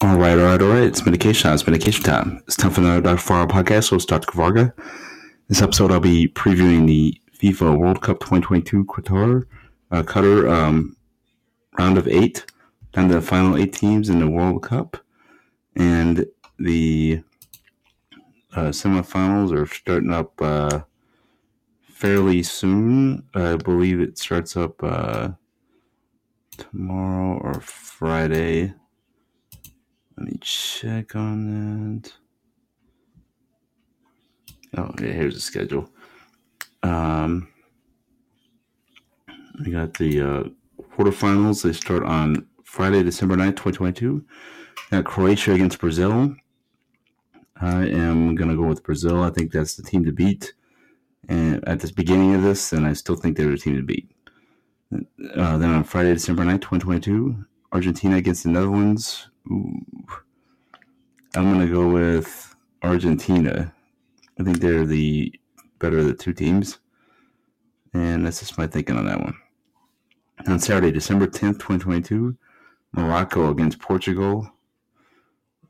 All right, all right, all right. It's medication time. It's medication time. It's time for another Dr. Farah podcast. Host Dr. Kavarga. This episode, I'll be previewing the FIFA World Cup 2022 Qatar, uh, Qatar um, round of eight, down to the final eight teams in the World Cup, and the uh, semifinals are starting up uh, fairly soon. I believe it starts up uh, tomorrow or Friday. Let me check on that. Oh, yeah, here's the schedule. Um, we got the uh, quarterfinals. They start on Friday, December 9th, 2022. Got Croatia against Brazil. I am going to go with Brazil. I think that's the team to beat. And at the beginning of this, and I still think they're the team to beat. Uh, then on Friday, December 9th, 2022, Argentina against the Netherlands. Ooh. I'm going to go with Argentina. I think they're the better of the two teams. And that's just my thinking on that one. On Saturday, December 10th, 2022, Morocco against Portugal.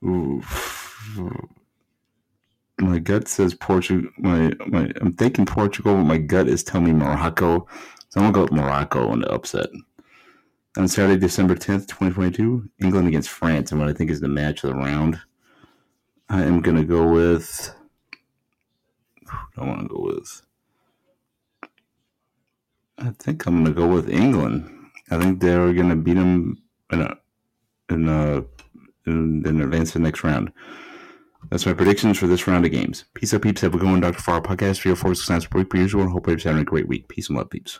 Ooh. My gut says Portugal. My, my, I'm thinking Portugal, but my gut is telling me Morocco. So I'm going to go with Morocco in the upset. On Saturday, December 10th, 2022, England against France, and what I think is the match of the round. I am going to go with. I want to go with. I think I'm going to go with England. I think they're going to beat them in a, in a, in, in advance to the next round. That's my predictions for this round of games. Peace out, peeps. Have a good one, Dr. Farr podcast. Three or four six times per week per usual. Hope everybody's having a great week. Peace and love, peeps.